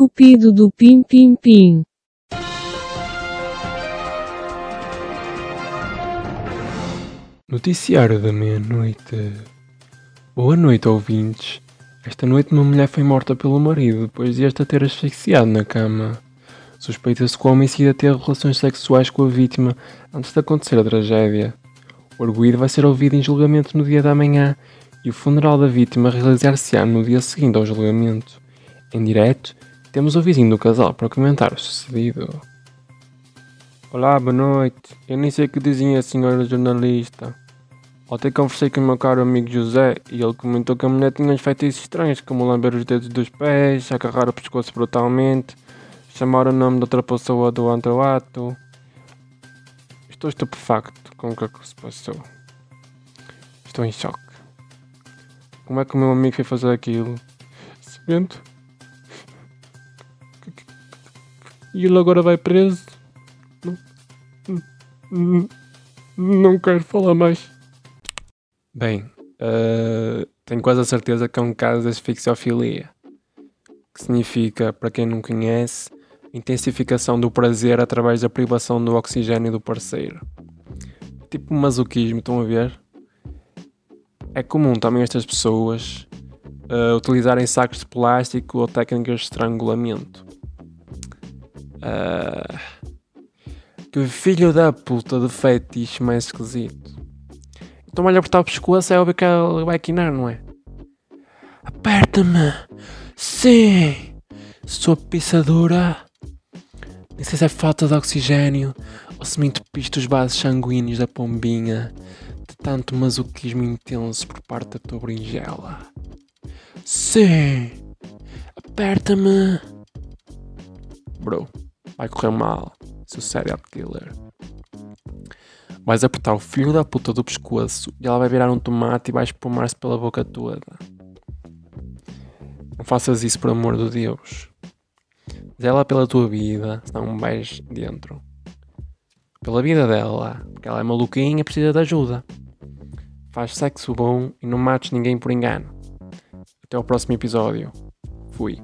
cupido do Pim Pim Pim. Noticiário da meia-noite. Boa noite, ouvintes. Esta noite uma mulher foi morta pelo marido depois de esta ter asfixiado na cama. Suspeita-se que o homicida teve relações sexuais com a vítima antes de acontecer a tragédia. O arguído vai ser ouvido em julgamento no dia da manhã e o funeral da vítima realizar-se-á no dia seguinte ao julgamento. Em direto, temos o vizinho do casal para comentar o sucedido. Olá, boa noite. Eu nem sei o que dizia a senhora jornalista. Ontem conversei com o meu caro amigo José e ele comentou que a mulher tinha uns feitiços estranhos, como lamber os dedos dos pés, agarrar o pescoço brutalmente, chamar o nome de outra pessoa durante o ato. Estou estupefacto com o que é que se passou. Estou em choque. Como é que o meu amigo foi fazer aquilo? Sabendo? E ele agora vai preso? Não, não quero falar mais. Bem, uh, tenho quase a certeza que é um caso de asfixiofilia, que significa, para quem não conhece, intensificação do prazer através da privação do oxigênio do parceiro. Tipo masoquismo, estão a ver? É comum também estas pessoas uh, utilizarem sacos de plástico ou técnicas de estrangulamento. Uh, que filho da puta de fetiche mais esquisito. Então olha apertar o pescoço, é óbvio que ela vai quinar, não é? Aperta-me! Sim! Sua pisadura! Nem sei se é falta de oxigênio ou se me entupiste os vasos sanguíneos da pombinha de tanto masoquismo intenso por parte da tua berinjela. Sim! Aperta-me! Bro, vai correr mal seu serial killer. Vais apertar o filho da puta do pescoço e ela vai virar um tomate e vai espumar-se pela boca toda. Não faças isso por amor de Deus. Zela pela tua vida, senão vais dentro. Pela vida dela, porque ela é maluquinha e precisa de ajuda. Faz sexo bom e não mates ninguém por engano. Até ao próximo episódio. Fui.